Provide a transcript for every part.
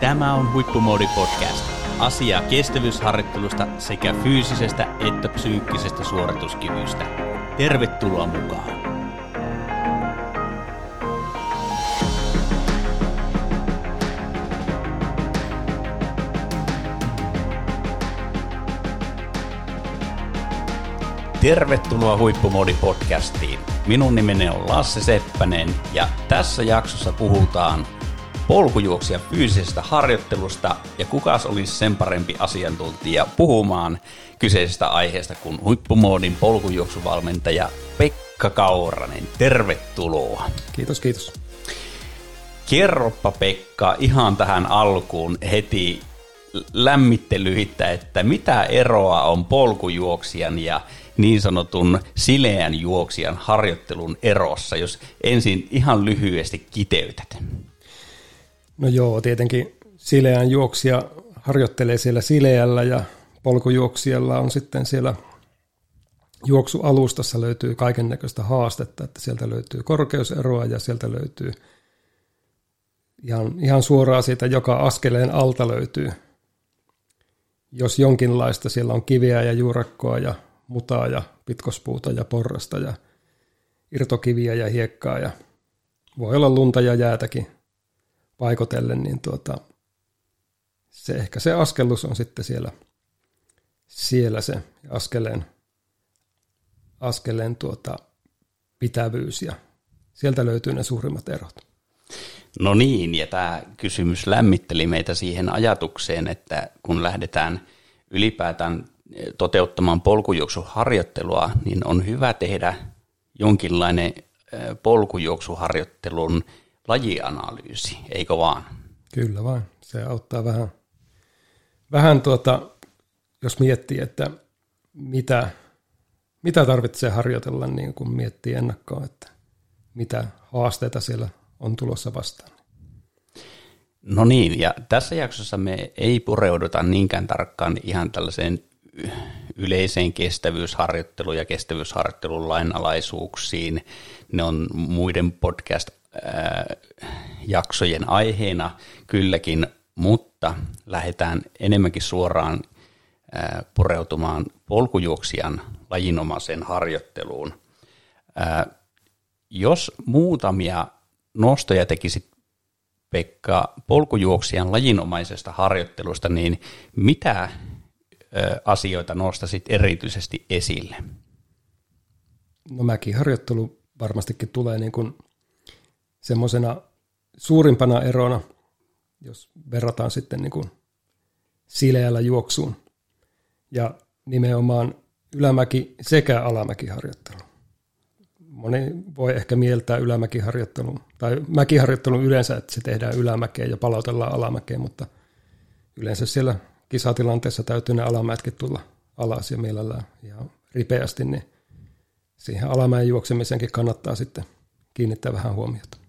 Tämä on Huippumoodi Podcast. Asiaa kestävyysharjoittelusta sekä fyysisestä että psyykkisestä suorituskyvystä. Tervetuloa mukaan! Tervetuloa Huippumoodi podcastiin. Minun nimeni on Lasse Seppänen ja tässä jaksossa puhutaan polkujuoksia fyysisestä harjoittelusta ja kukas olisi sen parempi asiantuntija puhumaan kyseisestä aiheesta kuin huippumoodin polkujuoksuvalmentaja Pekka Kauranen. Tervetuloa. Kiitos, kiitos. Kerroppa Pekka ihan tähän alkuun heti lämmittelyitä, että mitä eroa on polkujuoksijan ja niin sanotun sileän juoksijan harjoittelun erossa, jos ensin ihan lyhyesti kiteytät? No joo, tietenkin sileän juoksija harjoittelee siellä sileällä ja polkujuoksijalla on sitten siellä juoksualustassa löytyy kaiken näköistä haastetta, että sieltä löytyy korkeuseroa ja sieltä löytyy ihan, ihan suoraan siitä joka askeleen alta löytyy, jos jonkinlaista, siellä on kiveä ja juurakkoa ja mutaa ja pitkospuuta ja porrasta ja irtokiviä ja hiekkaa ja voi olla lunta ja jäätäkin paikotellen, niin tuota, se ehkä se askellus on sitten siellä, siellä se askeleen, askeleen tuota, pitävyys ja sieltä löytyy ne suurimmat erot. No niin, ja tämä kysymys lämmitteli meitä siihen ajatukseen, että kun lähdetään ylipäätään toteuttamaan polkujuoksuharjoittelua, niin on hyvä tehdä jonkinlainen polkujuoksuharjoittelun lajianalyysi, eikö vaan? Kyllä vain. Se auttaa vähän, vähän tuota, jos miettii, että mitä, mitä tarvitsee harjoitella, niin kun miettii ennakkoon, että mitä haasteita siellä on tulossa vastaan. No niin, ja tässä jaksossa me ei pureuduta niinkään tarkkaan ihan tällaiseen yleiseen kestävyysharjoitteluun ja kestävyysharjoittelun lainalaisuuksiin. Ne on muiden podcast-jaksojen aiheena kylläkin, mutta lähdetään enemmänkin suoraan pureutumaan polkujuoksijan lajinomaiseen harjoitteluun. Jos muutamia nostoja tekisit Pekka polkujuoksijan lajinomaisesta harjoittelusta, niin mitä asioita nostasit erityisesti esille? No mäkiharjoittelu varmastikin tulee niin kuin semmoisena suurimpana erona, jos verrataan sitten niin kuin sileällä juoksuun. Ja nimenomaan ylämäki sekä alamäkiharjoittelu. Moni voi ehkä mieltää ylämäkiharjoittelun, tai mäkiharjoittelun yleensä, että se tehdään ylämäkeen ja palautellaan alamäkeen, mutta yleensä siellä kisatilanteessa täytyy ne alamäetkin tulla alas ja mielellään ihan ripeästi, niin siihen alamäen juoksemisenkin kannattaa sitten kiinnittää vähän huomiota.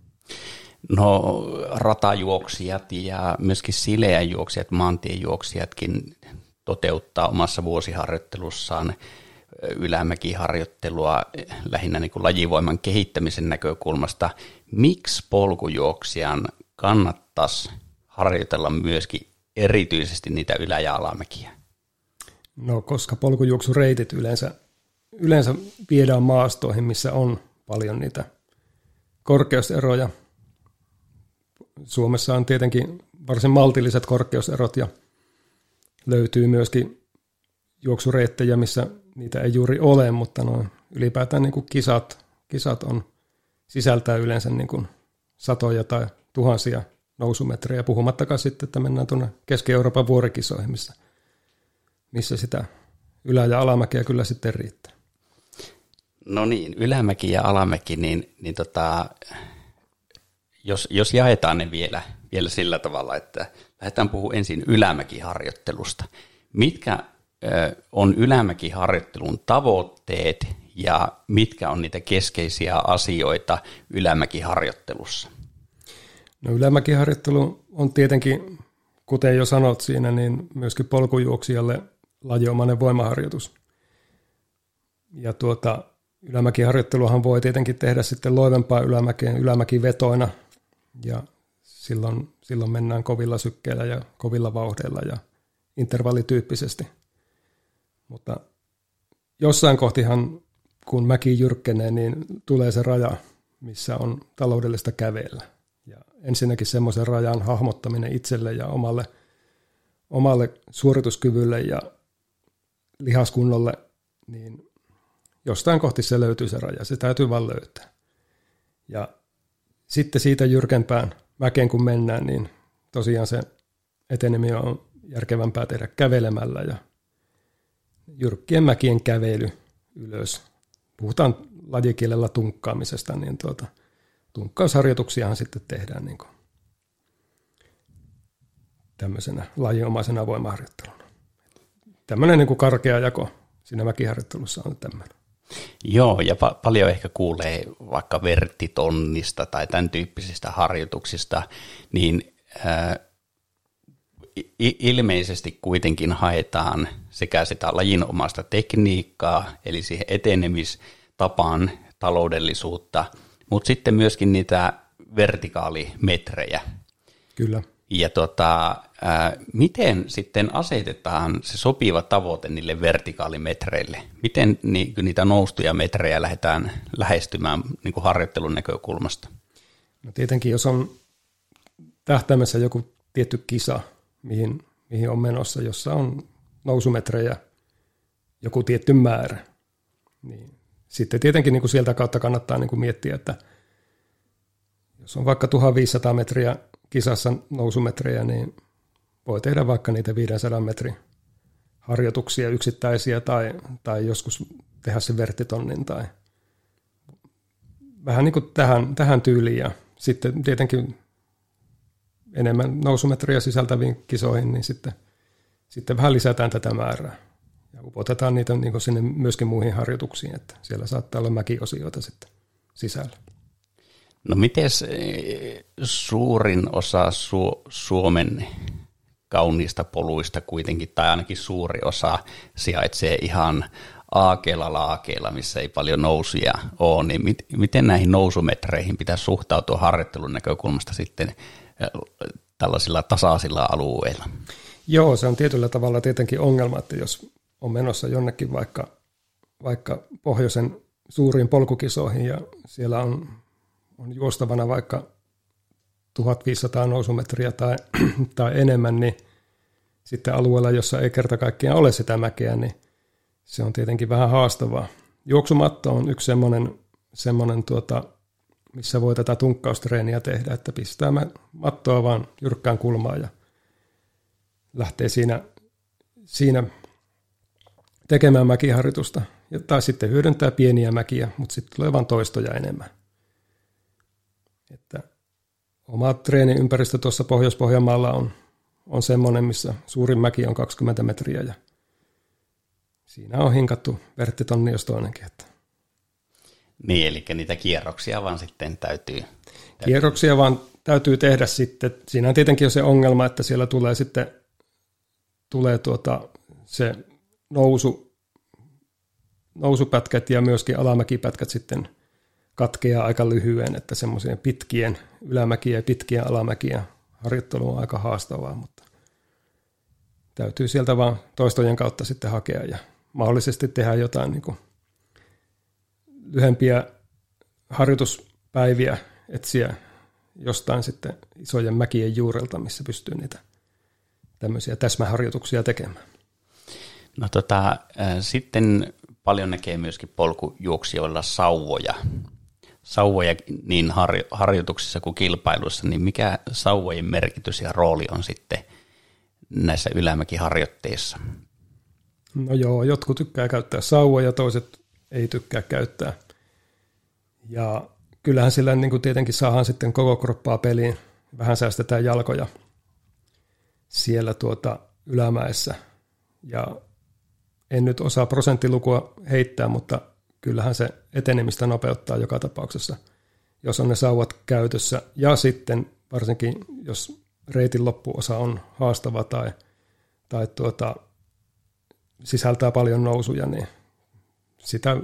No ratajuoksijat ja myöskin sileäjuoksijat, maantiejuoksijatkin toteuttaa omassa vuosiharjoittelussaan ylämäkiharjoittelua lähinnä niin kuin lajivoiman kehittämisen näkökulmasta. Miksi polkujuoksijan kannattaisi harjoitella myöskin erityisesti niitä ylä- ja alamäkiä? No koska polkujuoksureitit yleensä, yleensä viedään maastoihin, missä on paljon niitä korkeuseroja. Suomessa on tietenkin varsin maltilliset korkeuserot ja löytyy myöskin juoksureittejä, missä niitä ei juuri ole, mutta no, ylipäätään niin kuin kisat, kisat on, sisältää yleensä niin kuin satoja tai tuhansia nousumetrejä, puhumattakaan sitten, että mennään tuonne Keski-Euroopan vuorikisoihin, missä, missä sitä ylä- ja alamäkiä kyllä sitten riittää. No niin, ylämäki ja alamäki, niin, niin tota, jos, jos jaetaan ne vielä, vielä sillä tavalla, että lähdetään puhumaan ensin ylämäkiharjoittelusta. Mitkä ö, on ylämäkiharjoittelun tavoitteet ja mitkä on niitä keskeisiä asioita ylämäkiharjoittelussa? No ylämäkiharjoittelu on tietenkin, kuten jo sanot siinä, niin myöskin polkujuoksijalle lajiomainen voimaharjoitus. Ja tuota, ylämäkiharjoitteluhan voi tietenkin tehdä sitten loivempaa ylämäkeen ylämäkivetoina. Ja silloin, silloin mennään kovilla sykkeillä ja kovilla vauhdeilla ja intervallityyppisesti. Mutta jossain kohtihan, kun mäki jyrkkenee, niin tulee se raja, missä on taloudellista kävellä. Ja ensinnäkin semmoisen rajan hahmottaminen itselle ja omalle, omalle suorituskyvylle ja lihaskunnolle, niin jostain kohti se löytyy se raja. Se täytyy vaan löytää. Ja sitten siitä jyrkempään mäkeen kun mennään, niin tosiaan se eteneminen on järkevämpää tehdä kävelemällä ja jyrkkien mäkien kävely ylös. Puhutaan lajikielellä tunkkaamisesta, niin tuota, tunkkausharjoituksiahan sitten tehdään niin kuin tämmöisenä lajinomaisena voimaharjoitteluna. Tämmöinen niin kuin karkea jako siinä mäkiharjoittelussa on tämmöinen. Joo, ja pa- paljon ehkä kuulee vaikka vertitonnista tai tämän tyyppisistä harjoituksista, niin ää, ilmeisesti kuitenkin haetaan sekä sitä lajinomaista tekniikkaa, eli siihen etenemistapaan taloudellisuutta, mutta sitten myöskin niitä vertikaalimetrejä. Kyllä. Ja tota, miten sitten asetetaan se sopiva tavoite niille vertikaalimetreille? Miten ni, niitä noustuja metrejä lähdetään lähestymään niin kuin harjoittelun näkökulmasta? No tietenkin, jos on tähtäimessä joku tietty kisa, mihin, mihin on menossa, jossa on nousumetrejä joku tietty määrä, niin sitten tietenkin niin kuin sieltä kautta kannattaa niin kuin miettiä, että jos on vaikka 1500 metriä kisassa nousumetrejä, niin voi tehdä vaikka niitä 500 metrin harjoituksia yksittäisiä tai, tai joskus tehdä se vertitonnin tai vähän niin kuin tähän, tähän tyyliin ja sitten tietenkin enemmän nousumetriä sisältäviin kisoihin, niin sitten, sitten vähän lisätään tätä määrää. Ja upotetaan niitä niin kuin sinne myöskin muihin harjoituksiin, että siellä saattaa olla mäkiosioita sitten sisällä. No miten suurin osa Su- Suomen kauniista poluista kuitenkin, tai ainakin suuri osa sijaitsee ihan aakeella laakeella, missä ei paljon nousuja ole, niin mit, miten näihin nousumetreihin pitäisi suhtautua harjoittelun näkökulmasta sitten tällaisilla tasaisilla alueilla? Joo, se on tietyllä tavalla tietenkin ongelma, että jos on menossa jonnekin vaikka, vaikka pohjoisen suuriin polkukisoihin ja siellä on on juostavana vaikka 1500 nousumetriä tai, tai enemmän, niin sitten alueella, jossa ei kerta kaikkiaan ole sitä mäkeä, niin se on tietenkin vähän haastavaa. Juoksumatto on yksi semmoinen, semmoinen tuota, missä voi tätä tunkkaustreeniä tehdä, että pistää mattoa vaan jyrkkään kulmaan ja lähtee siinä, siinä tekemään mäkiharjoitusta. Tai sitten hyödyntää pieniä mäkiä, mutta sitten tulee vain toistoja enemmän. Että oma treeniympäristö tuossa Pohjois-Pohjanmaalla on, on semmoinen, missä suurin mäki on 20 metriä ja siinä on hinkattu verttitonni jos toinenkin. Että. Niin, eli niitä kierroksia vaan sitten täytyy, täytyy... Kierroksia vaan täytyy tehdä sitten. Siinä on tietenkin jo se ongelma, että siellä tulee sitten tulee tuota, se nousu, nousupätkät ja myöskin alamäkipätkät sitten – katkeaa aika lyhyen, että semmoisien pitkien ylämäkiä ja pitkien alamäkiä harjoittelu on aika haastavaa, mutta täytyy sieltä vaan toistojen kautta sitten hakea ja mahdollisesti tehdä jotain niin kuin lyhempiä harjoituspäiviä, etsiä jostain sitten isojen mäkien juurelta, missä pystyy niitä tämmöisiä täsmäharjoituksia tekemään. No tota, äh, sitten paljon näkee myöskin polkujuoksijoilla sauvoja sauvoja niin har, harjoituksissa kuin kilpailuissa, niin mikä sauvojen merkitys ja rooli on sitten näissä ylämäkiharjoitteissa? No joo, jotkut tykkää käyttää sauvoja, toiset ei tykkää käyttää. Ja kyllähän sillä niin kuin tietenkin saadaan sitten koko kroppaa peliin. Vähän säästetään jalkoja siellä tuota ylämäessä. Ja en nyt osaa prosenttilukua heittää, mutta kyllähän se etenemistä nopeuttaa joka tapauksessa, jos on ne sauvat käytössä. Ja sitten varsinkin, jos reitin loppuosa on haastava tai, tai tuota, sisältää paljon nousuja, niin sitä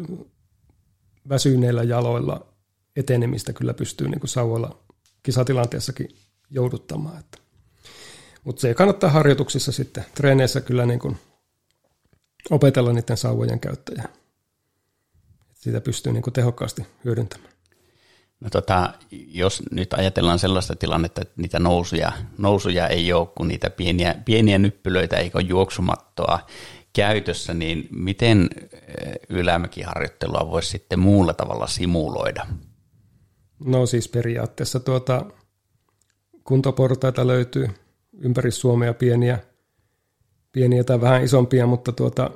väsyneillä jaloilla etenemistä kyllä pystyy niin kuin sauvoilla kisatilanteessakin jouduttamaan. Että. Mutta se kannattaa harjoituksissa sitten, treeneissä kyllä niin kuin opetella niiden sauvojen käyttäjä. Sitä pystyy niin kuin tehokkaasti hyödyntämään. No tota, jos nyt ajatellaan sellaista tilannetta, että niitä nousuja, nousuja ei ole, kun niitä pieniä, pieniä nyppylöitä eikä ole juoksumattoa käytössä, niin miten eh, ylämäkiharjoittelua voisi sitten muulla tavalla simuloida? No siis periaatteessa tuota, kuntoportaita löytyy ympäri Suomea pieniä, pieniä tai vähän isompia, mutta tuota,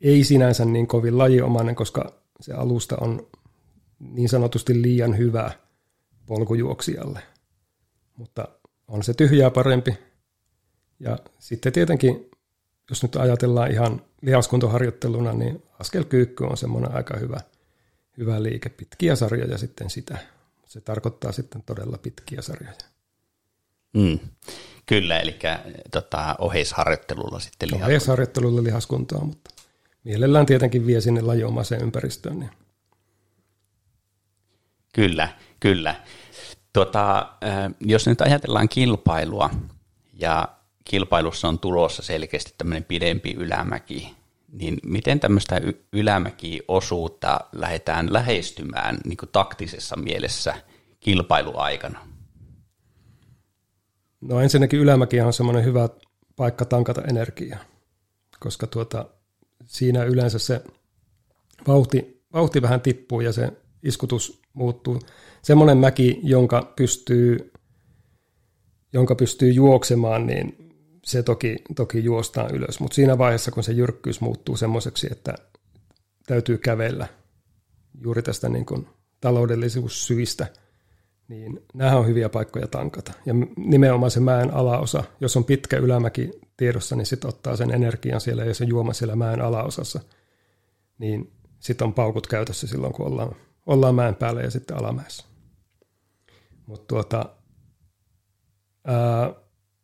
ei sinänsä niin kovin lajiomainen, koska se alusta on niin sanotusti liian hyvä polkujuoksijalle. Mutta on se tyhjää parempi. Ja sitten tietenkin, jos nyt ajatellaan ihan lihaskuntoharjoitteluna, niin askelkyykky on semmoinen aika hyvä, hyvä liike. Pitkiä sarjoja sitten sitä. Se tarkoittaa sitten todella pitkiä sarjoja. Mm. Kyllä, eli tota, oheisharjoittelulla sitten lihaskuntoa. Oheisharjoittelulla lihaskuntoa, mutta mielellään tietenkin vie sinne lajiomaiseen ympäristöön. Niin. Kyllä, kyllä. Tota, jos nyt ajatellaan kilpailua ja kilpailussa on tulossa selkeästi tämmöinen pidempi ylämäki, niin miten tämmöistä ylämäki-osuutta lähdetään lähestymään niin kuin taktisessa mielessä kilpailuaikana? No ensinnäkin ylämäki on semmoinen hyvä paikka tankata energiaa, koska tuota, siinä yleensä se vauhti, vauhti vähän tippuu ja se iskutus muuttuu. Semmoinen mäki, jonka pystyy, jonka pystyy juoksemaan, niin se toki, toki juostaan ylös. Mutta siinä vaiheessa, kun se jyrkkyys muuttuu semmoiseksi, että täytyy kävellä juuri tästä niin kuin taloudellisuussyistä, niin nämä on hyviä paikkoja tankata. Ja nimenomaan se mäen alaosa, jos on pitkä ylämäki tiedossa, niin sitten ottaa sen energian siellä ja se juoma siellä mäen alaosassa, niin sitten on paukut käytössä silloin, kun ollaan ollaan mäen päällä ja sitten alamäessä. Mutta tuota,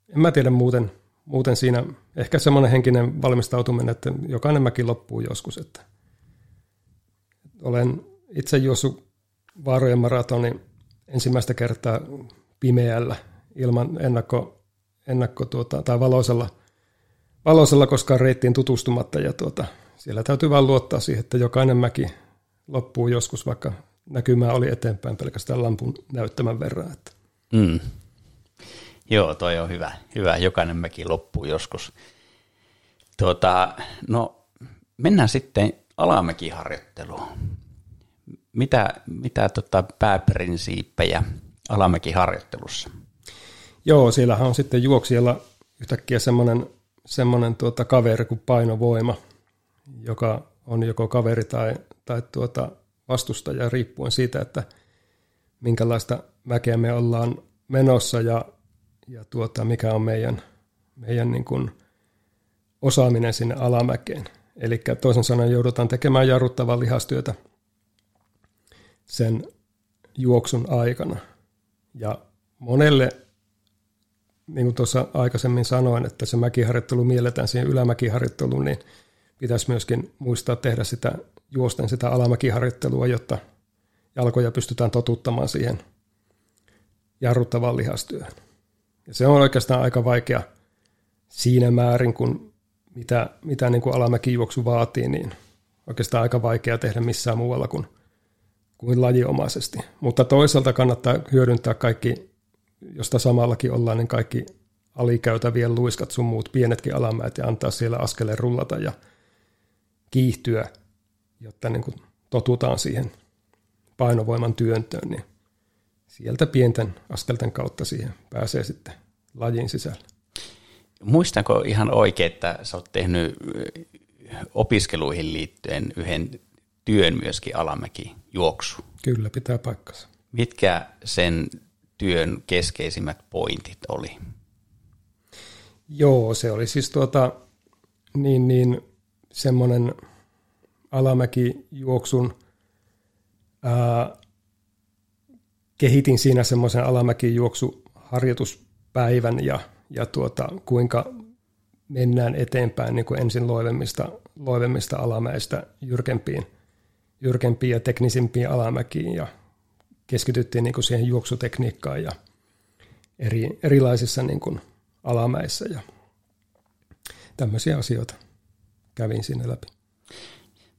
en mä tiedä muuten, muuten siinä, ehkä semmoinen henkinen valmistautuminen, että jokainen mäki loppuu joskus. Että olen itse juossut Vaarojen maratonin ensimmäistä kertaa pimeällä ilman ennakko, ennakko tuota, tai valoisella, valoisella koskaan reittiin tutustumatta. Ja tuota, siellä täytyy vain luottaa siihen, että jokainen mäki loppuu joskus, vaikka näkymää oli eteenpäin pelkästään lampun näyttämän verran. Että. Mm. Joo, toi on hyvä. Hyvä, jokainen mäki loppuu joskus. Tuota, no, mennään sitten alamäkiharjoitteluun. Mitä, mitä tota pääprinsiippejä alamäkiharjoittelussa? Joo, siellähän on sitten juoksijalla yhtäkkiä semmoinen, semmoinen tuota kaveri kuin painovoima, joka on joko kaveri tai, tai tuota vastustaja riippuen siitä, että minkälaista mäkeä me ollaan menossa ja, ja tuota, mikä on meidän, meidän niin kuin osaaminen sinne alamäkeen. Eli toisin sanoen joudutaan tekemään jarruttavaa lihastyötä sen juoksun aikana. Ja monelle, niin kuin tuossa aikaisemmin sanoin, että se mäkiharjoittelu mielletään siihen ylämäkiharjoitteluun, niin pitäisi myöskin muistaa tehdä sitä juosten sitä alamäkiharjoittelua, jotta jalkoja pystytään totuttamaan siihen jarruttavaan lihastyöhön. Ja se on oikeastaan aika vaikea siinä määrin, kun mitä, mitä niin kuin alamäkijuoksu vaatii, niin oikeastaan aika vaikea tehdä missään muualla kuin, kuin lajiomaisesti. Mutta toisaalta kannattaa hyödyntää kaikki, josta samallakin ollaan, niin kaikki alikäytävien luiskat sun muut pienetkin alamäet ja antaa siellä askeleen rullata ja kiihtyä – jotta niin kuin totutaan siihen painovoiman työntöön, niin sieltä pienten askelten kautta siihen pääsee sitten lajin sisälle. Muistanko ihan oikein, että sä oot tehnyt opiskeluihin liittyen yhden työn myöskin alamäki juoksu? Kyllä, pitää paikkansa. Mitkä sen työn keskeisimmät pointit oli? Joo, se oli siis tuota, niin, niin semmoinen alamäkijuoksun. Ää, kehitin siinä semmoisen alamäkijuoksuharjoituspäivän ja, ja tuota, kuinka mennään eteenpäin niin kuin ensin loivemmista, loivemmista alamäistä jyrkempiin, jyrkempiin ja teknisimpiin alamäkiin ja keskityttiin niin kuin siihen juoksutekniikkaan ja eri, erilaisissa niin kuin alamäissä ja tämmöisiä asioita kävin sinne läpi.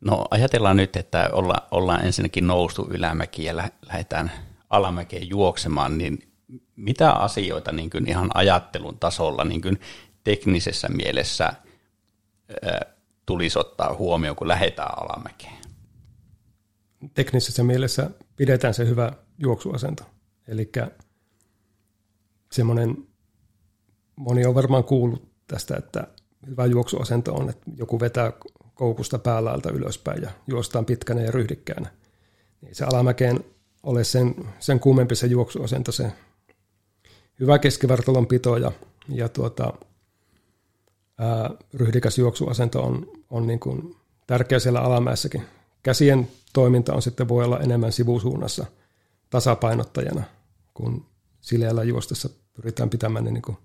No ajatellaan nyt, että olla, ollaan ensinnäkin noustu ylämäkiin ja lähdetään alamäkeen juoksemaan, niin mitä asioita niin kuin ihan ajattelun tasolla niin kuin teknisessä mielessä ää, tulisi ottaa huomioon, kun lähdetään alamäkeen? Teknisessä mielessä pidetään se hyvä juoksuasento. Eli semmoinen, moni on varmaan kuullut tästä, että hyvä juoksuasento on, että joku vetää koukusta päälaelta ylöspäin ja juostaan pitkänä ja ryhdikkäänä. Niin se alamäkeen ole sen, sen kuumempi se juoksuasento, se hyvä keskivartalon pito ja, ja tuota, ää, ryhdikäs juoksuasento on, on niin kuin tärkeä siellä alamäessäkin. Käsien toiminta on sitten voi olla enemmän sivusuunnassa tasapainottajana, kun sileällä juostessa pyritään pitämään ne niin kuin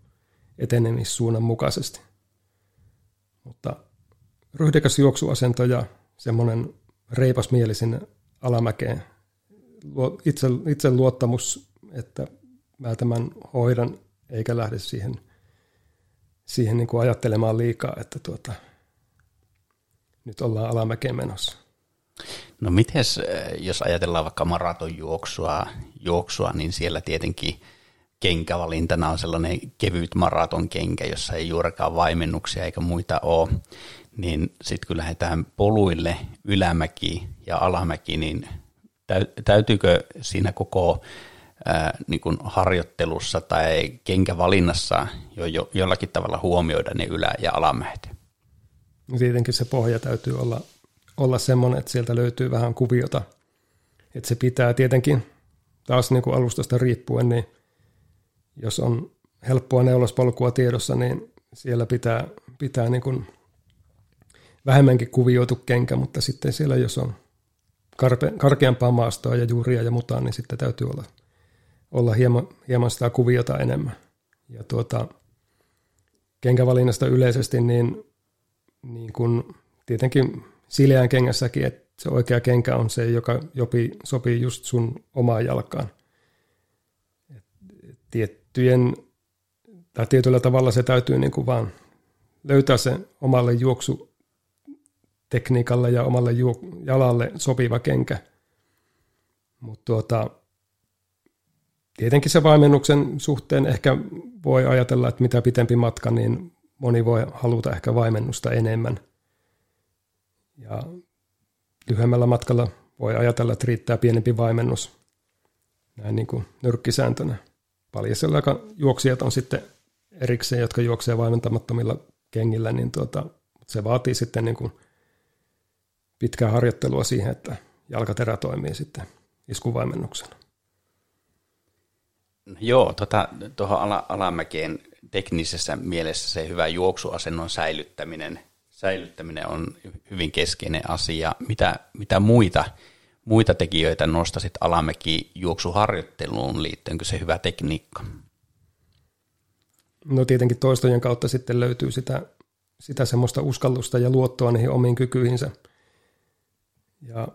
etenemissuunnan mukaisesti. Mutta ryhdikäs juoksuasento ja semmoinen reipas mieli sinne alamäkeen, itse, itse luottamus, että mä tämän hoidan, eikä lähde siihen, siihen niin kuin ajattelemaan liikaa, että tuota, nyt ollaan alamäkeen menossa. No mites, eh, jos ajatellaan vaikka maratonjuoksua, juoksua, niin siellä tietenkin kenkävalintana on sellainen kevyt maratonkenkä, jossa ei juurikaan vaimennuksia eikä muita ole, niin sitten kun lähdetään poluille ylämäki ja alamäki, niin täytyykö siinä koko ää, niin kuin harjoittelussa tai kenkävalinnassa jo, jo jollakin tavalla huomioida ne ylä- ja alamäet? No tietenkin se pohja täytyy olla, olla semmoinen, että sieltä löytyy vähän kuviota. Että se pitää tietenkin taas niin kuin alustasta riippuen, niin jos on helppoa neulospolkua tiedossa, niin siellä pitää, pitää niin kuin vähemmänkin kuvioitu kenkä, mutta sitten siellä jos on karpe, karkeampaa maastoa ja juuria ja mutaan, niin sitten täytyy olla, olla hieman, hieman sitä kuviota enemmän. Ja tuota, kenkävalinnasta yleisesti, niin, niin kun tietenkin sileään kengässäkin, että se oikea kenkä on se, joka jopi, sopii just sun omaan jalkaan. Et, tiettyjen, tai tietyllä tavalla se täytyy niin kuin vaan löytää se omalle juoksu tekniikalle ja omalle jalalle sopiva kenkä. Mutta tuota, tietenkin se vaimennuksen suhteen ehkä voi ajatella, että mitä pitempi matka, niin moni voi haluta ehkä vaimennusta enemmän. Ja lyhyemmällä matkalla voi ajatella, että riittää pienempi vaimennus näin niin kuin nyrkkisääntönä. Paljasella juoksijat on sitten erikseen, jotka juoksee vaimentamattomilla kengillä, niin tuota, se vaatii sitten niin kuin pitkää harjoittelua siihen, että jalkaterä toimii sitten iskuvaimennuksena. Joo, tuota, tuohon ala, alamäkeen teknisessä mielessä se hyvä juoksuasennon säilyttäminen, säilyttäminen on hyvin keskeinen asia. Mitä, mitä muita, muita tekijöitä nostasit alamäki juoksuharjoitteluun liittyen, se hyvä tekniikka? No tietenkin toistojen kautta sitten löytyy sitä, sitä semmoista uskallusta ja luottoa niihin omiin kykyihinsä – ja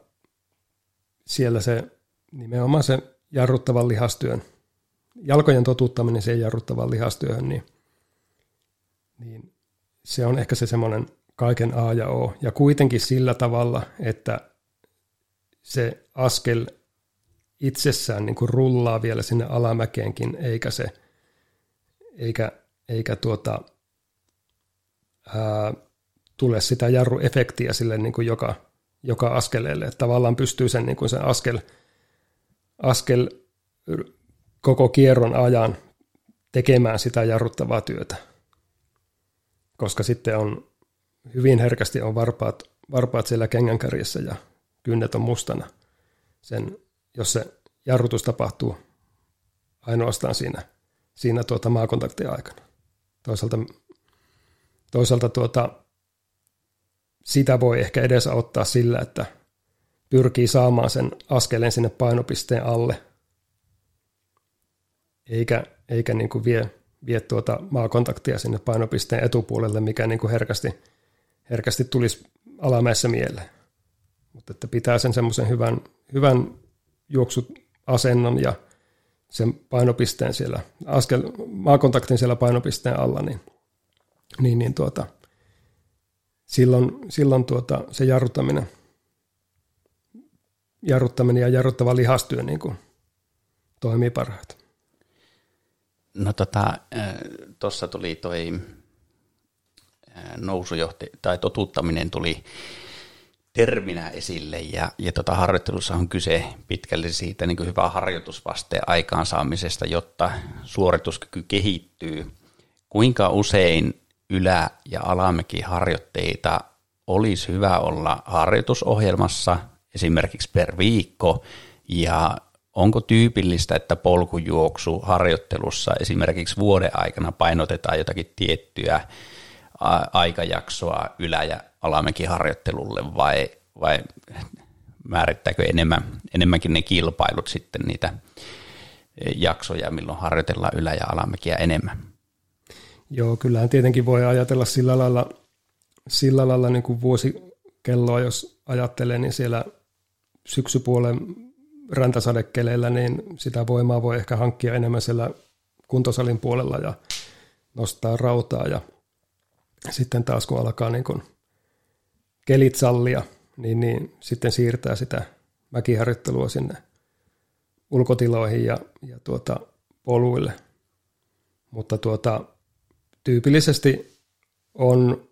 siellä se nimenomaan se jarruttavan lihastyön, jalkojen totuttaminen siihen jarruttavan lihastyöhön, niin, niin se on ehkä se semmoinen kaiken A ja O. Ja kuitenkin sillä tavalla, että se askel itsessään niin kuin rullaa vielä sinne alamäkeenkin, eikä se, eikä, eikä tuota, ää, tule sitä jarruefektiä sille niin kuin joka, joka askeleelle. Että tavallaan pystyy sen, niin kuin sen askel, askel koko kierron ajan tekemään sitä jarruttavaa työtä. Koska sitten on hyvin herkästi on varpaat, varpaat siellä kengänkärjessä ja kynnet on mustana. Sen, jos se jarrutus tapahtuu ainoastaan siinä, siinä tuota maakontaktin aikana. Toisaalta, toisaalta tuota, sitä voi ehkä edesauttaa sillä, että pyrkii saamaan sen askeleen sinne painopisteen alle, eikä, eikä niin kuin vie, vie tuota maakontaktia sinne painopisteen etupuolelle, mikä niin kuin herkästi, herkästi tulisi alamäessä mieleen. Mutta että pitää sen semmoisen hyvän, hyvän juoksuasennon ja sen painopisteen siellä, askel, maakontaktin siellä painopisteen alla, niin, niin, niin tuota, silloin, silloin tuota, se jarruttaminen, jarruttaminen ja jarruttava lihastyö niin kuin toimii parhaiten. No tota, tuossa tuli toi nousujohti, tai totuttaminen tuli terminä esille ja, ja tota, harjoittelussa on kyse pitkälle siitä niin hyvää harjoitusvasteen aikaansaamisesta, jotta suorituskyky kehittyy. Kuinka usein ylä- ja alamäkiharjoitteita olisi hyvä olla harjoitusohjelmassa esimerkiksi per viikko ja onko tyypillistä, että polkujuoksu harjoittelussa esimerkiksi vuoden aikana painotetaan jotakin tiettyä aikajaksoa ylä- ja alamäkiharjoittelulle vai, vai määrittääkö enemmän, enemmänkin ne kilpailut sitten niitä jaksoja, milloin harjoitellaan ylä- ja alamäkiä enemmän? Joo, kyllähän tietenkin voi ajatella sillä lailla, sillä lailla niin kuin vuosikelloa, jos ajattelee, niin siellä syksypuolen räntäsadekeleillä, niin sitä voimaa voi ehkä hankkia enemmän siellä kuntosalin puolella ja nostaa rautaa ja sitten taas kun alkaa niin kuin kelit sallia, niin, niin sitten siirtää sitä mäkiharjoittelua sinne ulkotiloihin ja, ja tuota, poluille. Mutta tuota, tyypillisesti on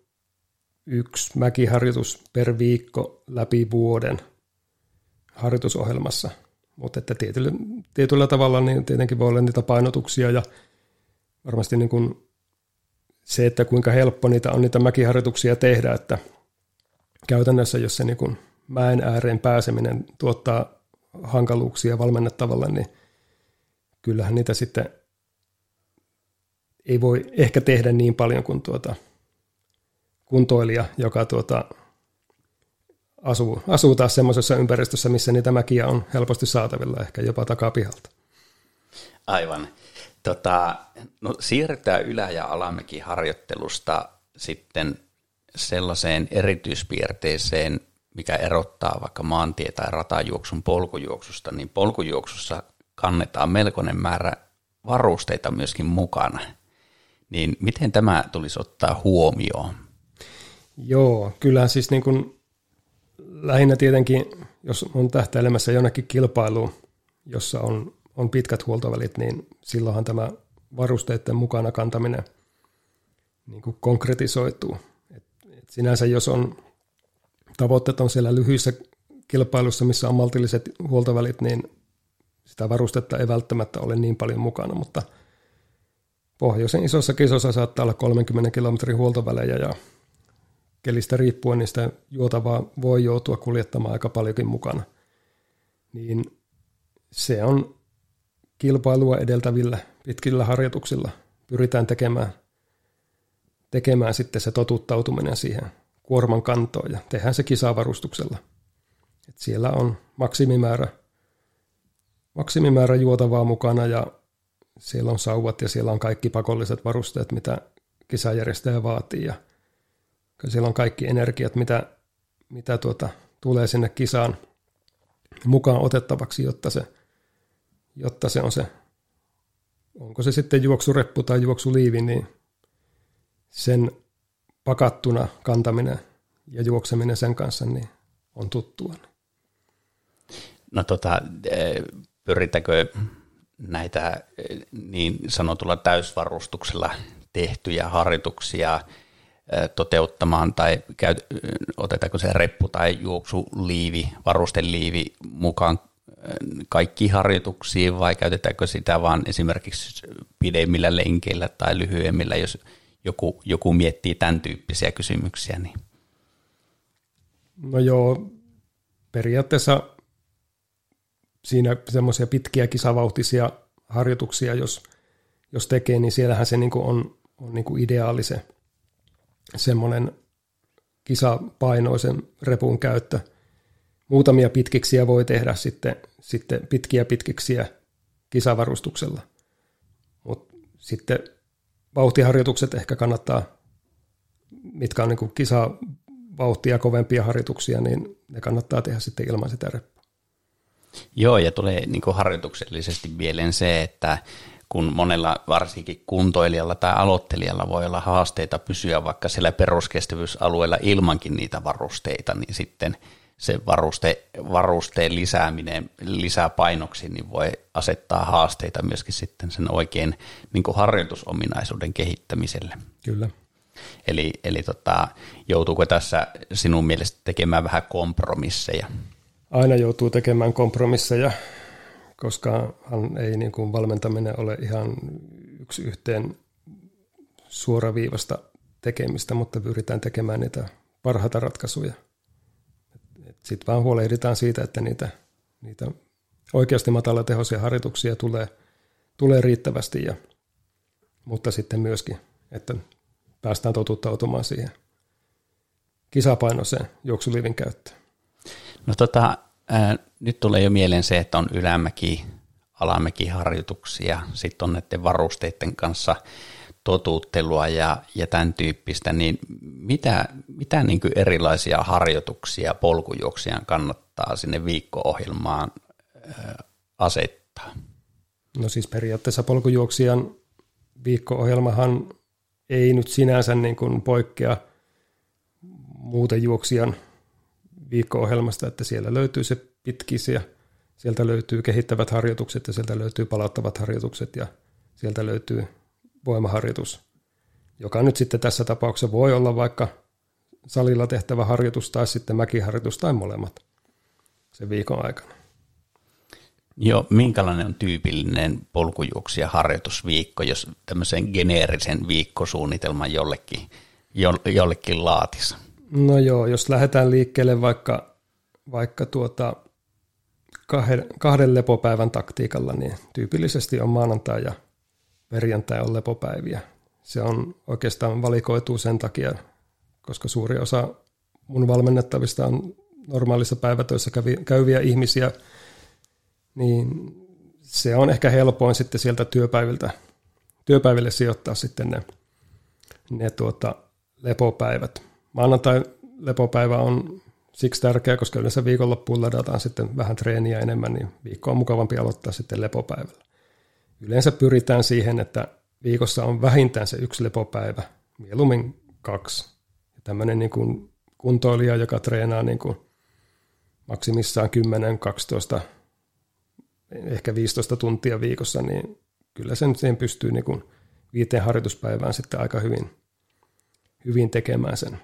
yksi mäkiharjoitus per viikko läpi vuoden harjoitusohjelmassa. Mutta että tietyllä, tietyllä tavalla niin tietenkin voi olla niitä painotuksia ja varmasti niin kuin se, että kuinka helppo niitä on niitä mäkiharjoituksia tehdä, että käytännössä jos se niin kuin mäen ääreen pääseminen tuottaa hankaluuksia valmennettavalle, niin kyllähän niitä sitten ei voi ehkä tehdä niin paljon kuin tuota kuntoilija, joka tuota asuu, asuu taas semmoisessa ympäristössä, missä niitä mäkiä on helposti saatavilla, ehkä jopa takapihalta. Aivan. Tota, no, siirrytään ylä- ja alamäkiharjoittelusta sitten sellaiseen erityispiirteeseen, mikä erottaa vaikka maantie- tai ratajuoksun polkujuoksusta, niin polkujuoksussa kannetaan melkoinen määrä varusteita myöskin mukana. Niin miten tämä tulisi ottaa huomioon? Joo, kyllä siis niin kuin lähinnä tietenkin, jos on tähtäilemässä jonnekin kilpailuun, jossa on on pitkät huoltovälit, niin silloinhan tämä varusteiden mukana kantaminen niin kuin konkretisoituu. Et, et sinänsä jos on tavoitteet on siellä lyhyissä kilpailussa, missä on maltilliset huoltovälit, niin sitä varustetta ei välttämättä ole niin paljon mukana, mutta pohjoisen isossa kisossa saattaa olla 30 kilometrin huoltovälejä ja kelistä riippuen niistä juotavaa voi joutua kuljettamaan aika paljonkin mukana. Niin se on kilpailua edeltävillä pitkillä harjoituksilla pyritään tekemään, tekemään sitten se totuttautuminen siihen kuorman kantoon ja tehdään se kisavarustuksella. Et siellä on maksimimäärä, maksimimäärä juotavaa mukana ja siellä on sauvat ja siellä on kaikki pakolliset varusteet, mitä kisajärjestäjä vaatii ja siellä on kaikki energiat, mitä, mitä tuota, tulee sinne kisaan mukaan otettavaksi, jotta se – jotta se on se, onko se sitten juoksureppu tai juoksuliivi, niin sen pakattuna kantaminen ja juokseminen sen kanssa niin on tuttua. No tota, e, pyritäänkö näitä e, niin sanotulla täysvarustuksella tehtyjä harjoituksia e, toteuttamaan tai käy, otetaanko se reppu tai juoksuliivi, varusteliivi mukaan kaikki harjoituksiin vai käytetäänkö sitä vaan esimerkiksi pidemmillä lenkeillä tai lyhyemmillä, jos joku, joku miettii tämän tyyppisiä kysymyksiä? Niin. No joo, periaatteessa siinä semmoisia pitkiä kisavauhtisia harjoituksia, jos, jos tekee, niin siellähän se niinku on, on niinku ideaali se semmoinen kisapainoisen repun käyttö – muutamia pitkiksiä voi tehdä sitten, sitten pitkiä pitkiksiä kisavarustuksella. Mutta sitten vauhtiharjoitukset ehkä kannattaa, mitkä on niin kisavauhtia kovempia harjoituksia, niin ne kannattaa tehdä sitten ilman sitä reppua. Joo, ja tulee niin harjoituksellisesti mieleen se, että kun monella varsinkin kuntoilijalla tai aloittelijalla voi olla haasteita pysyä vaikka siellä peruskestävyysalueella ilmankin niitä varusteita, niin sitten se varuste, varusteen lisääminen lisää painoksi, niin voi asettaa haasteita myöskin sitten sen oikein niin harjoitusominaisuuden kehittämiselle. Kyllä. Eli, eli tota, joutuuko tässä sinun mielestä tekemään vähän kompromisseja? Aina joutuu tekemään kompromisseja, koska hän ei niin kuin valmentaminen ole ihan yksi yhteen suoraviivasta tekemistä, mutta pyritään tekemään niitä parhaita ratkaisuja. Sitten vaan huolehditaan siitä, että niitä, niitä oikeasti matalatehoisia harjoituksia tulee, tulee riittävästi, ja, mutta sitten myöskin, että päästään totuttautumaan siihen kisapainoiseen juoksuliivin käyttöön. No tota, ää, nyt tulee jo mieleen se, että on ylämäki, alamäki harjoituksia, sitten on näiden varusteiden kanssa totuuttelua ja, ja tämän tyyppistä, niin mitä, mitä niin kuin erilaisia harjoituksia polkujuoksijan kannattaa sinne viikko-ohjelmaan asettaa? No siis periaatteessa polkujuoksijan viikko-ohjelmahan ei nyt sinänsä niin kuin poikkea muuten juoksijan viikko-ohjelmasta, että siellä löytyy se pitkisiä, sieltä löytyy kehittävät harjoitukset ja sieltä löytyy palauttavat harjoitukset ja sieltä löytyy voimaharjoitus, joka nyt sitten tässä tapauksessa voi olla vaikka salilla tehtävä harjoitus tai sitten mäkiharjoitus tai molemmat sen viikon aikana. Joo, minkälainen on tyypillinen polkujuoksija harjoitusviikko, jos tämmöisen geneerisen viikkosuunnitelman jollekin, jollekin laatissa? No joo, jos lähdetään liikkeelle vaikka, vaikka tuota kahden, kahden lepopäivän taktiikalla, niin tyypillisesti on maanantai ja perjantai on lepopäiviä. Se on oikeastaan valikoituu sen takia, koska suuri osa mun valmennettavista on normaalissa päivätöissä käyviä ihmisiä, niin se on ehkä helpoin sitten sieltä työpäiviltä, työpäiville sijoittaa sitten ne, ne tuota, lepopäivät. Maanantai lepopäivä on siksi tärkeä, koska yleensä viikonloppuun ladataan sitten vähän treeniä enemmän, niin viikko on mukavampi aloittaa sitten lepopäivällä. Yleensä pyritään siihen, että viikossa on vähintään se yksi lepopäivä, mieluummin kaksi. Ja tämmöinen niin kuin kuntoilija, joka treenaa niin kuin maksimissaan 10, 12, ehkä 15 tuntia viikossa, niin kyllä sen siihen pystyy niin kuin viiteen harjoituspäivään sitten aika hyvin, hyvin tekemään sen,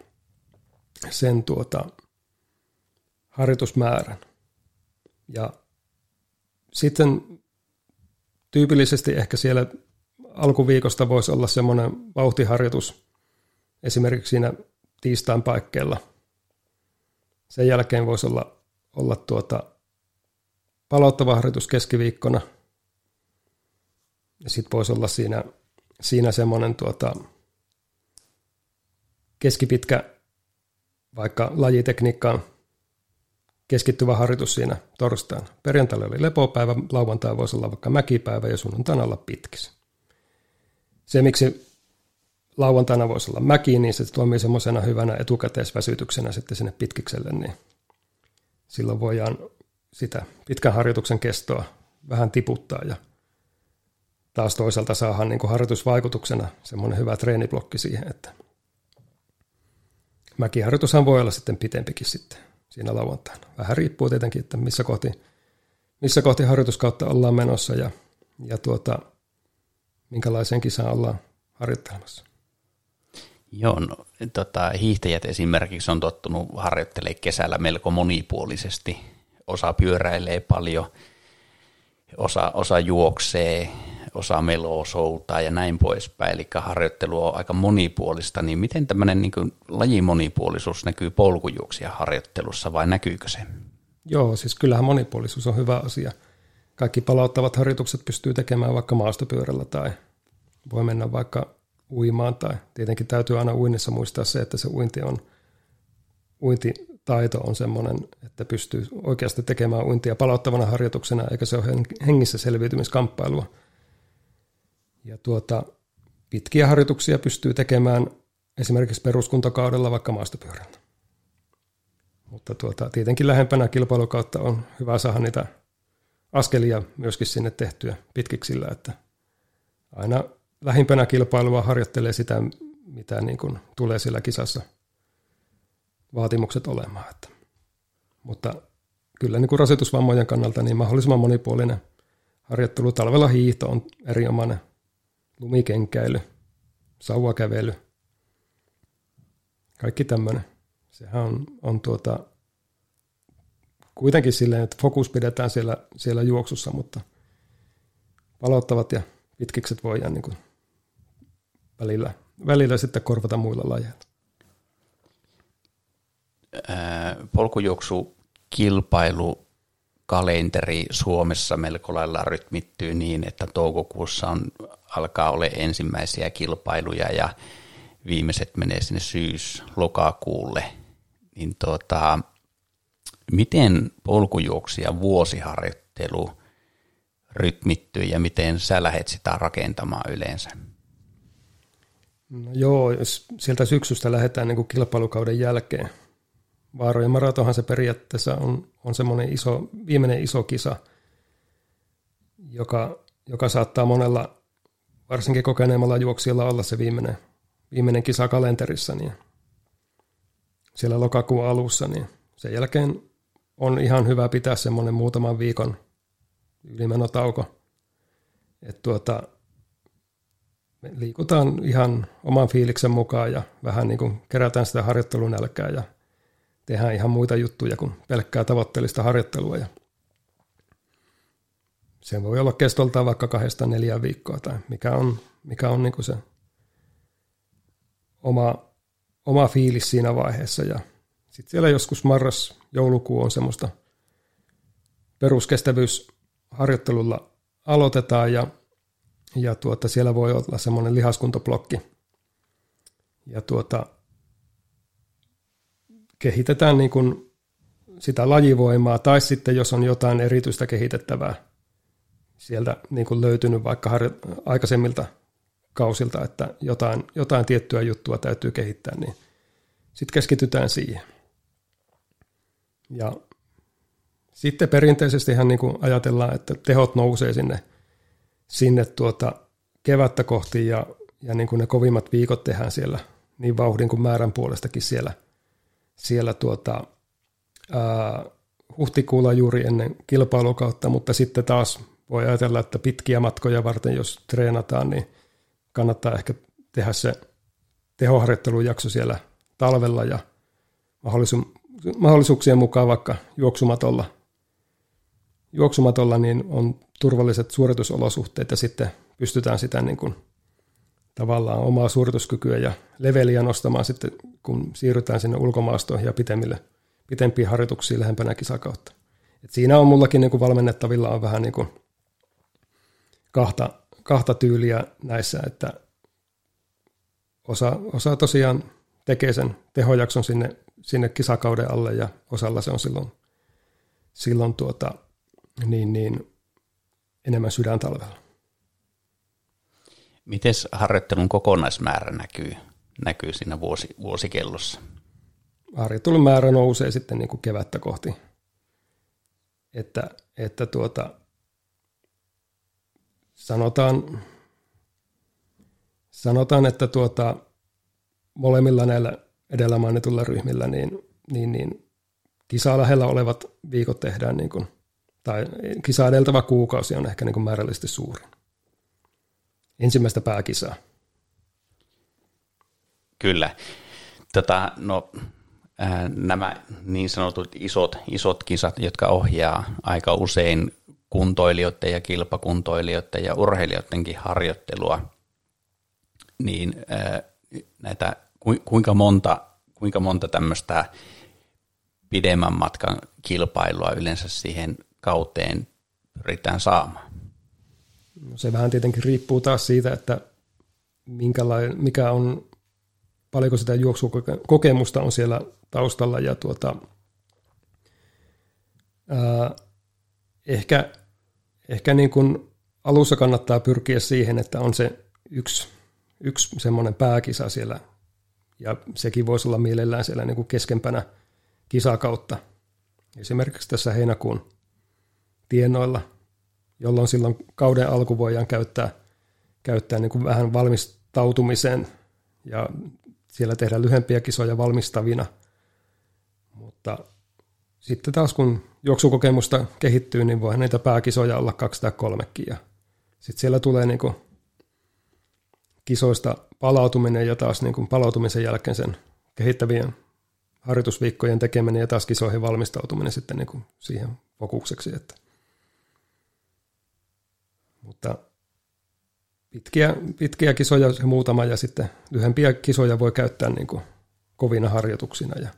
sen tuota, harjoitusmäärän. Ja sitten tyypillisesti ehkä siellä alkuviikosta voisi olla semmoinen vauhtiharjoitus esimerkiksi siinä tiistain paikkeella. Sen jälkeen voisi olla, olla tuota palauttava harjoitus keskiviikkona. Ja sitten voisi olla siinä, siinä semmoinen tuota, keskipitkä vaikka lajitekniikkaan keskittyvä harjoitus siinä torstaina. Perjantaina oli lepopäivä, lauantai voisi olla vaikka mäkipäivä ja sunnuntaina olla pitkis. Se, miksi lauantaina voisi olla mäki, niin se toimii semmoisena hyvänä etukäteisväsytyksenä sitten sinne pitkikselle, niin silloin voidaan sitä pitkän harjoituksen kestoa vähän tiputtaa ja taas toisaalta saadaan niin kuin harjoitusvaikutuksena semmoinen hyvä treeniblokki siihen, että mäkiharjoitushan voi olla sitten pitempikin sitten siinä lauantaina. Vähän riippuu tietenkin, että missä kohti, missä kohti harjoituskautta ollaan menossa ja, ja tuota, minkälaiseen kisaan ollaan harjoittelemassa. Joo, no, tota, hiihtäjät esimerkiksi on tottunut harjoittelemaan kesällä melko monipuolisesti. Osa pyöräilee paljon, osa, osa juoksee, osa meloo, soutaa ja näin poispäin. Eli harjoittelu on aika monipuolista. Niin miten tämmöinen niin lajimonipuolisuus näkyy polkujuoksia harjoittelussa vai näkyykö se? Joo, siis kyllähän monipuolisuus on hyvä asia. Kaikki palauttavat harjoitukset pystyy tekemään vaikka maastopyörällä tai voi mennä vaikka uimaan tai tietenkin täytyy aina uinnissa muistaa se, että se uinti on, uintitaito on semmoinen, että pystyy oikeasti tekemään uintia palauttavana harjoituksena, eikä se ole hengissä selviytymiskamppailua. Ja tuota, pitkiä harjoituksia pystyy tekemään esimerkiksi peruskuntakaudella vaikka maastopyörällä. Mutta tuota, tietenkin lähempänä kilpailukautta on hyvä saada niitä askelia myöskin sinne tehtyä pitkiksillä, että aina lähimpänä kilpailua harjoittelee sitä, mitä niin kuin tulee sillä kisassa vaatimukset olemaan. Että. Mutta kyllä niin kuin rasitusvammojen kannalta niin mahdollisimman monipuolinen harjoittelu. Talvella hiihto on erinomainen, lumikenkäily, sauvakävely, kaikki tämmöinen. Sehän on, on tuota, kuitenkin silleen, että fokus pidetään siellä, siellä juoksussa, mutta palauttavat ja pitkikset voidaan niin kuin välillä, välillä sitten korvata muilla lajeilla. Polkujuoksu kilpailu kalenteri Suomessa melko lailla rytmittyy niin, että toukokuussa on, alkaa olla ensimmäisiä kilpailuja ja viimeiset menee sinne syys-lokakuulle. Niin tuota, miten polkujuoksia vuosiharjoittelu rytmittyy ja miten sä lähdet sitä rakentamaan yleensä? No joo, jos sieltä syksystä lähdetään niin kuin kilpailukauden jälkeen. Vaarojen maratonhan se periaatteessa on, on semmoinen iso, viimeinen iso kisa, joka, joka saattaa monella, varsinkin kokeneemmalla juoksijalla olla se viimeinen, viimeinen kisa kalenterissa, niin siellä lokakuun alussa, niin sen jälkeen on ihan hyvä pitää semmoinen muutaman viikon ylimenotauko. Että tuota, me liikutaan ihan oman fiiliksen mukaan ja vähän niin kuin kerätään sitä harjoittelunälkää ja tehdään ihan muita juttuja kuin pelkkää tavoitteellista harjoittelua. Ja se voi olla kestoltaan vaikka kahdesta neljään viikkoa tai mikä on, mikä on niin se oma, oma fiilis siinä vaiheessa. Ja sitten siellä joskus marras, joulukuu on semmoista peruskestävyysharjoittelulla aloitetaan ja ja tuota, siellä voi olla semmoinen lihaskuntoblokki. Ja tuota, kehitetään niin kuin sitä lajivoimaa, tai sitten jos on jotain erityistä kehitettävää sieltä niin kuin löytynyt vaikka harjo- aikaisemmilta kausilta, että jotain, jotain tiettyä juttua täytyy kehittää, niin sitten keskitytään siihen. Ja sitten perinteisesti niin kuin ajatellaan, että tehot nousee sinne sinne tuota kevättä kohti ja, ja niin kuin ne kovimmat viikot tehdään siellä niin vauhdin kuin määrän puolestakin siellä, siellä tuota, ää, huhtikuulla juuri ennen kilpailukautta, mutta sitten taas voi ajatella, että pitkiä matkoja varten, jos treenataan, niin kannattaa ehkä tehdä se tehoharjoittelujakso siellä talvella ja mahdollisuuksien mukaan vaikka juoksumatolla – juoksumatolla niin on turvalliset suoritusolosuhteet ja sitten pystytään sitä niin kuin tavallaan omaa suorituskykyä ja leveliä nostamaan sitten, kun siirrytään sinne ulkomaastoihin ja pitemmille, pitempiin harjoituksiin lähempänä kisakautta. Et siinä on mullakin niin kuin valmennettavilla on vähän niin kuin kahta, kahta tyyliä näissä, että osa, osa tosiaan tekee sen tehojakson sinne, sinne kisakauden alle ja osalla se on silloin, silloin tuota, niin, niin enemmän sydäntalvella. Miten harjoittelun kokonaismäärä näkyy, näkyy siinä vuosi, vuosikellossa? Harjoittelun määrä nousee sitten niin kuin kevättä kohti. Että, että tuota, sanotaan, sanotaan, että tuota, molemmilla näillä edellä mainitulla ryhmillä niin, niin, niin kisaa lähellä olevat viikot tehdään niin kuin – tai kisa edeltävä kuukausi on ehkä niin kuin määrällisesti suurin. Ensimmäistä pääkisaa. Kyllä. Tota, no, ää, nämä niin sanotut isot, isot kisat, jotka ohjaa aika usein kuntoilijoiden ja kilpakuntoilijoiden ja urheilijoidenkin harjoittelua, niin näitä, kuinka monta, kuinka monta tämmöistä pidemmän matkan kilpailua yleensä siihen kauteen pyritään saamaan? No se vähän tietenkin riippuu taas siitä, että mikä on, paljonko sitä juoksukokemusta on siellä taustalla ja tuota, ää, ehkä, ehkä niin kuin alussa kannattaa pyrkiä siihen, että on se yksi, yksi semmoinen pääkisa siellä ja sekin voisi olla mielellään siellä niin kuin keskempänä kisakautta. Esimerkiksi tässä heinäkuun tienoilla jolloin silloin kauden alku voidaan käyttää, käyttää niin kuin vähän valmistautumiseen ja siellä tehdään lyhempiä kisoja valmistavina. Mutta sitten taas kun juoksukokemusta kehittyy, niin voi näitä pääkisoja olla kaksi tai kolmekin. Ja sitten siellä tulee niin kuin kisoista palautuminen ja taas niin kuin palautumisen jälkeen sen kehittävien harjoitusviikkojen tekeminen ja taas kisoihin valmistautuminen sitten niin kuin siihen fokukseksi. Että. Mutta pitkiä, pitkiä kisoja se muutama ja sitten lyhempiä kisoja voi käyttää niin kuin kovina harjoituksina ja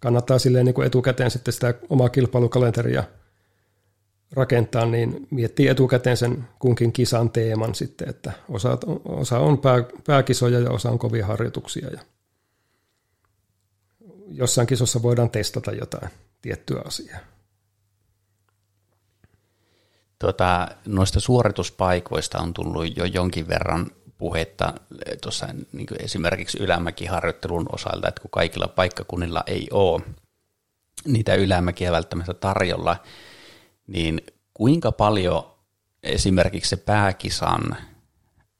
kannattaa silleen niin kuin etukäteen sitten sitä omaa kilpailukalenteria rakentaa, niin miettii etukäteen sen kunkin kisan teeman sitten, että osa, osa on pää, pääkisoja ja osa on kovia harjoituksia ja jossain kisossa voidaan testata jotain tiettyä asiaa. Tuota, noista suorituspaikoista on tullut jo jonkin verran puhetta tuossa niin esimerkiksi ylämäkiharjoittelun osalta, että kun kaikilla paikkakunnilla ei ole niitä ylämäkiä välttämättä tarjolla, niin kuinka paljon esimerkiksi se pääkisan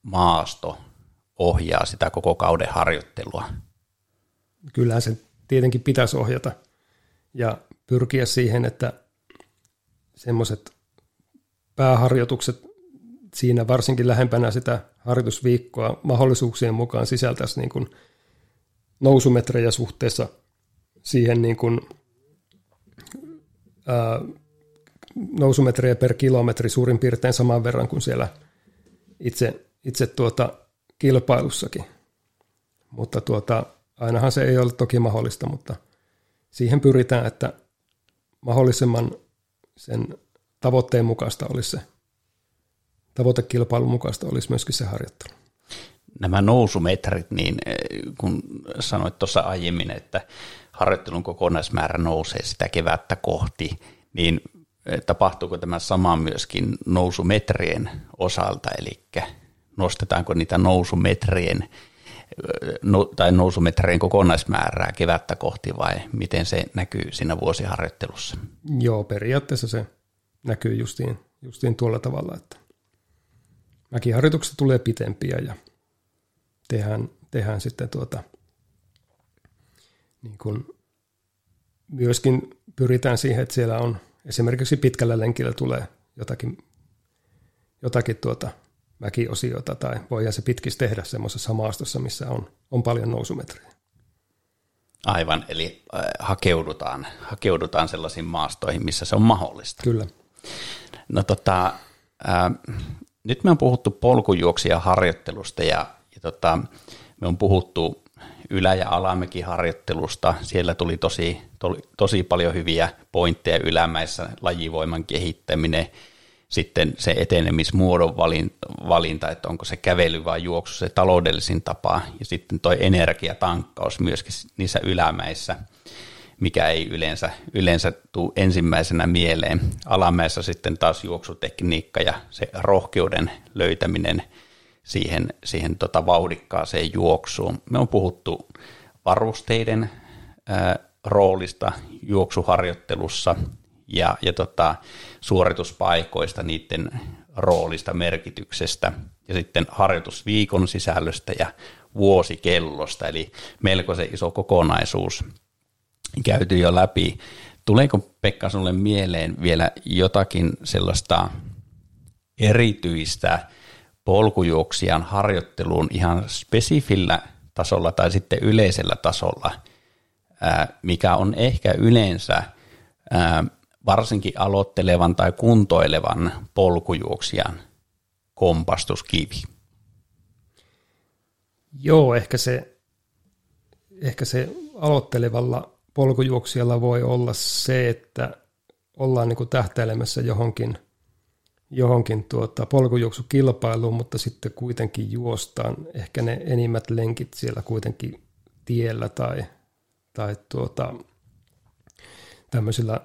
maasto ohjaa sitä koko kauden harjoittelua? Kyllä se tietenkin pitäisi ohjata ja pyrkiä siihen, että semmoiset pääharjoitukset siinä varsinkin lähempänä sitä harjoitusviikkoa mahdollisuuksien mukaan sisältäisi niin kuin nousumetrejä suhteessa siihen niin kuin, ää, nousumetrejä per kilometri suurin piirtein saman verran kuin siellä itse, itse tuota kilpailussakin. Mutta tuota, ainahan se ei ole toki mahdollista, mutta siihen pyritään, että mahdollisimman sen tavoitteen mukaista olisi se, tavoitekilpailun mukaista olisi myöskin se harjoittelu. Nämä nousumetrit, niin eh, kun sanoit tuossa aiemmin, että harjoittelun kokonaismäärä nousee sitä kevättä kohti, niin eh, tapahtuuko tämä sama myöskin nousumetrien osalta, eli nostetaanko niitä nousumetrien eh, no, tai nousumetrien kokonaismäärää kevättä kohti vai miten se näkyy siinä vuosiharjoittelussa? Joo, periaatteessa se näkyy justiin, justiin tuolla tavalla, että mäkiharjoitukset tulee pitempiä ja tehdään, tehdään sitten tuota, niin kuin myöskin pyritään siihen, että siellä on esimerkiksi pitkällä lenkillä tulee jotakin, jotakin tuota mäkiosiota tai voidaan se pitkis tehdä semmoisessa maastossa, missä on, on paljon nousumetrejä. Aivan, eli äh, hakeudutaan, hakeudutaan sellaisiin maastoihin, missä se on mahdollista. Kyllä. No tota, ää, nyt me on puhuttu polkujuoksia harjoittelusta ja, ja tota, me on puhuttu ylä- ja alamäkiharjoittelusta. Siellä tuli tosi, tuli tosi paljon hyviä pointteja ylämäissä, lajivoiman kehittäminen, sitten se etenemismuodon valinta, että onko se kävely vai juoksu se taloudellisin tapa, ja sitten toi energiatankkaus myöskin niissä ylämäissä – mikä ei yleensä, yleensä tule ensimmäisenä mieleen. Alamäessä sitten taas juoksutekniikka ja se rohkeuden löytäminen siihen, siihen tota vauhdikkaaseen juoksuun. Me on puhuttu varusteiden ää, roolista juoksuharjoittelussa ja, ja tota, suorituspaikoista, niiden roolista, merkityksestä ja sitten harjoitusviikon sisällöstä ja vuosikellosta, eli melko se iso kokonaisuus – käyty jo läpi. Tuleeko Pekka sinulle mieleen vielä jotakin sellaista erityistä polkujuoksijan harjoitteluun ihan spesifillä tasolla tai sitten yleisellä tasolla, mikä on ehkä yleensä varsinkin aloittelevan tai kuntoilevan polkujuoksijan kompastuskivi? Joo, ehkä se, ehkä se aloittelevalla polkujuoksijalla voi olla se, että ollaan niin kuin tähtäilemässä johonkin, johonkin tuota polkujuoksukilpailuun, mutta sitten kuitenkin juostaan. Ehkä ne enimmät lenkit siellä kuitenkin tiellä tai, tai tuota, tämmöisillä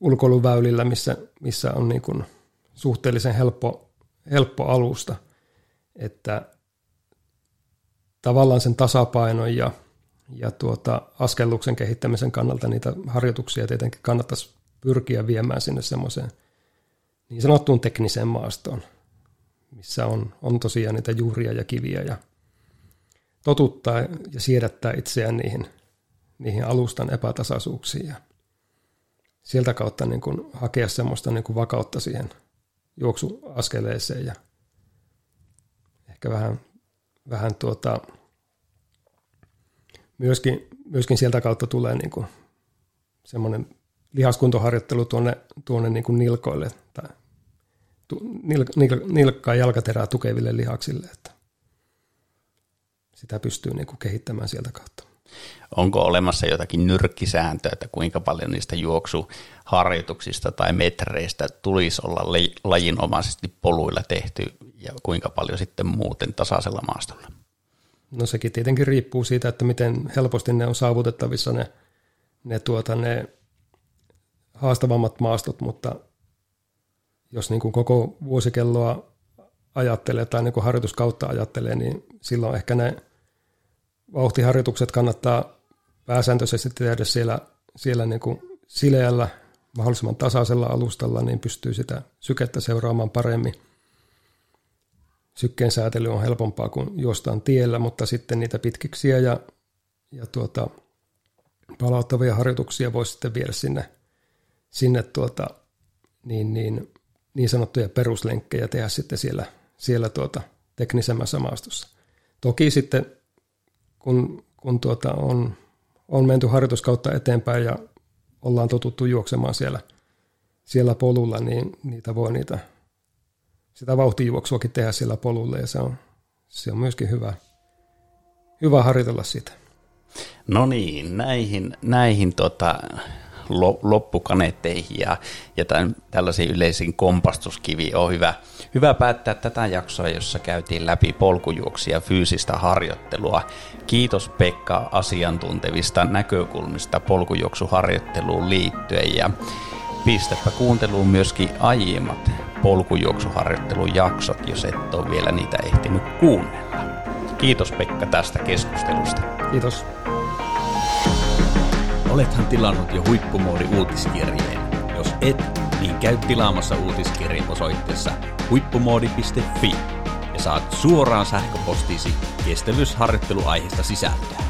ulkoiluväylillä, missä, missä on niin kuin suhteellisen helppo, helppo alusta, että tavallaan sen tasapainon ja ja tuota, askelluksen kehittämisen kannalta niitä harjoituksia tietenkin kannattaisi pyrkiä viemään sinne semmoiseen niin sanottuun tekniseen maastoon, missä on, on tosiaan niitä juuria ja kiviä ja totuttaa ja siedättää itseään niihin, niihin alustan epätasaisuuksiin ja sieltä kautta niin kuin hakea semmoista niin kuin vakautta siihen juoksuaskeleeseen ja ehkä vähän, vähän tuota, myöskin, myöskin sieltä kautta tulee niin kuin semmoinen lihaskuntoharjoittelu tuonne, tuonne niin kuin nilkoille tai nil, nil, nilkkaa jalkaterää tukeville lihaksille, että sitä pystyy niin kuin kehittämään sieltä kautta. Onko olemassa jotakin nyrkkisääntöä, että kuinka paljon niistä juoksuharjoituksista tai metreistä tulisi olla lajinomaisesti poluilla tehty ja kuinka paljon sitten muuten tasaisella maastolla? No sekin tietenkin riippuu siitä, että miten helposti ne on saavutettavissa ne, ne, tuota, ne haastavammat maastot, mutta jos niin kuin koko vuosikelloa ajattelee tai niin kuin harjoituskautta ajattelee, niin silloin ehkä ne vauhtiharjoitukset kannattaa pääsääntöisesti tehdä siellä, siellä niin kuin sileällä, mahdollisimman tasaisella alustalla, niin pystyy sitä sykettä seuraamaan paremmin. Sykkeen säätely on helpompaa kuin juostaan tiellä, mutta sitten niitä pitkiksiä ja, ja tuota, palauttavia harjoituksia voisi sitten viedä sinne, sinne tuota, niin, niin, niin sanottuja peruslenkkejä tehdä sitten siellä, siellä tuota, teknisemmässä maastossa. Toki sitten kun, kun tuota on, on menty harjoituskautta eteenpäin ja ollaan totuttu juoksemaan siellä, siellä polulla, niin niitä voi niitä, sitä vauhtijuoksuakin tehdä siellä polulla ja se on, se on myöskin hyvä, hyvä harjoitella sitä. No niin, näihin, näihin tota, loppukaneetteihin ja, ja tämän, tällaisiin yleisiin kompastuskiviin on hyvä, hyvä päättää tätä jaksoa, jossa käytiin läpi polkujuoksia fyysistä harjoittelua. Kiitos Pekka asiantuntevista näkökulmista polkujuoksuharjoitteluun liittyen ja pistäpä kuunteluun myöskin aiemmat polkujuoksuharjoittelun jaksot, jos et ole vielä niitä ehtinyt kuunnella. Kiitos Pekka tästä keskustelusta. Kiitos. Olethan tilannut jo huippumoodi uutiskirjeen. Jos et, niin käy tilaamassa uutiskirjeen osoitteessa huippumoodi.fi ja saat suoraan sähköpostiisi kestävyysharjoitteluaiheesta sisältöä.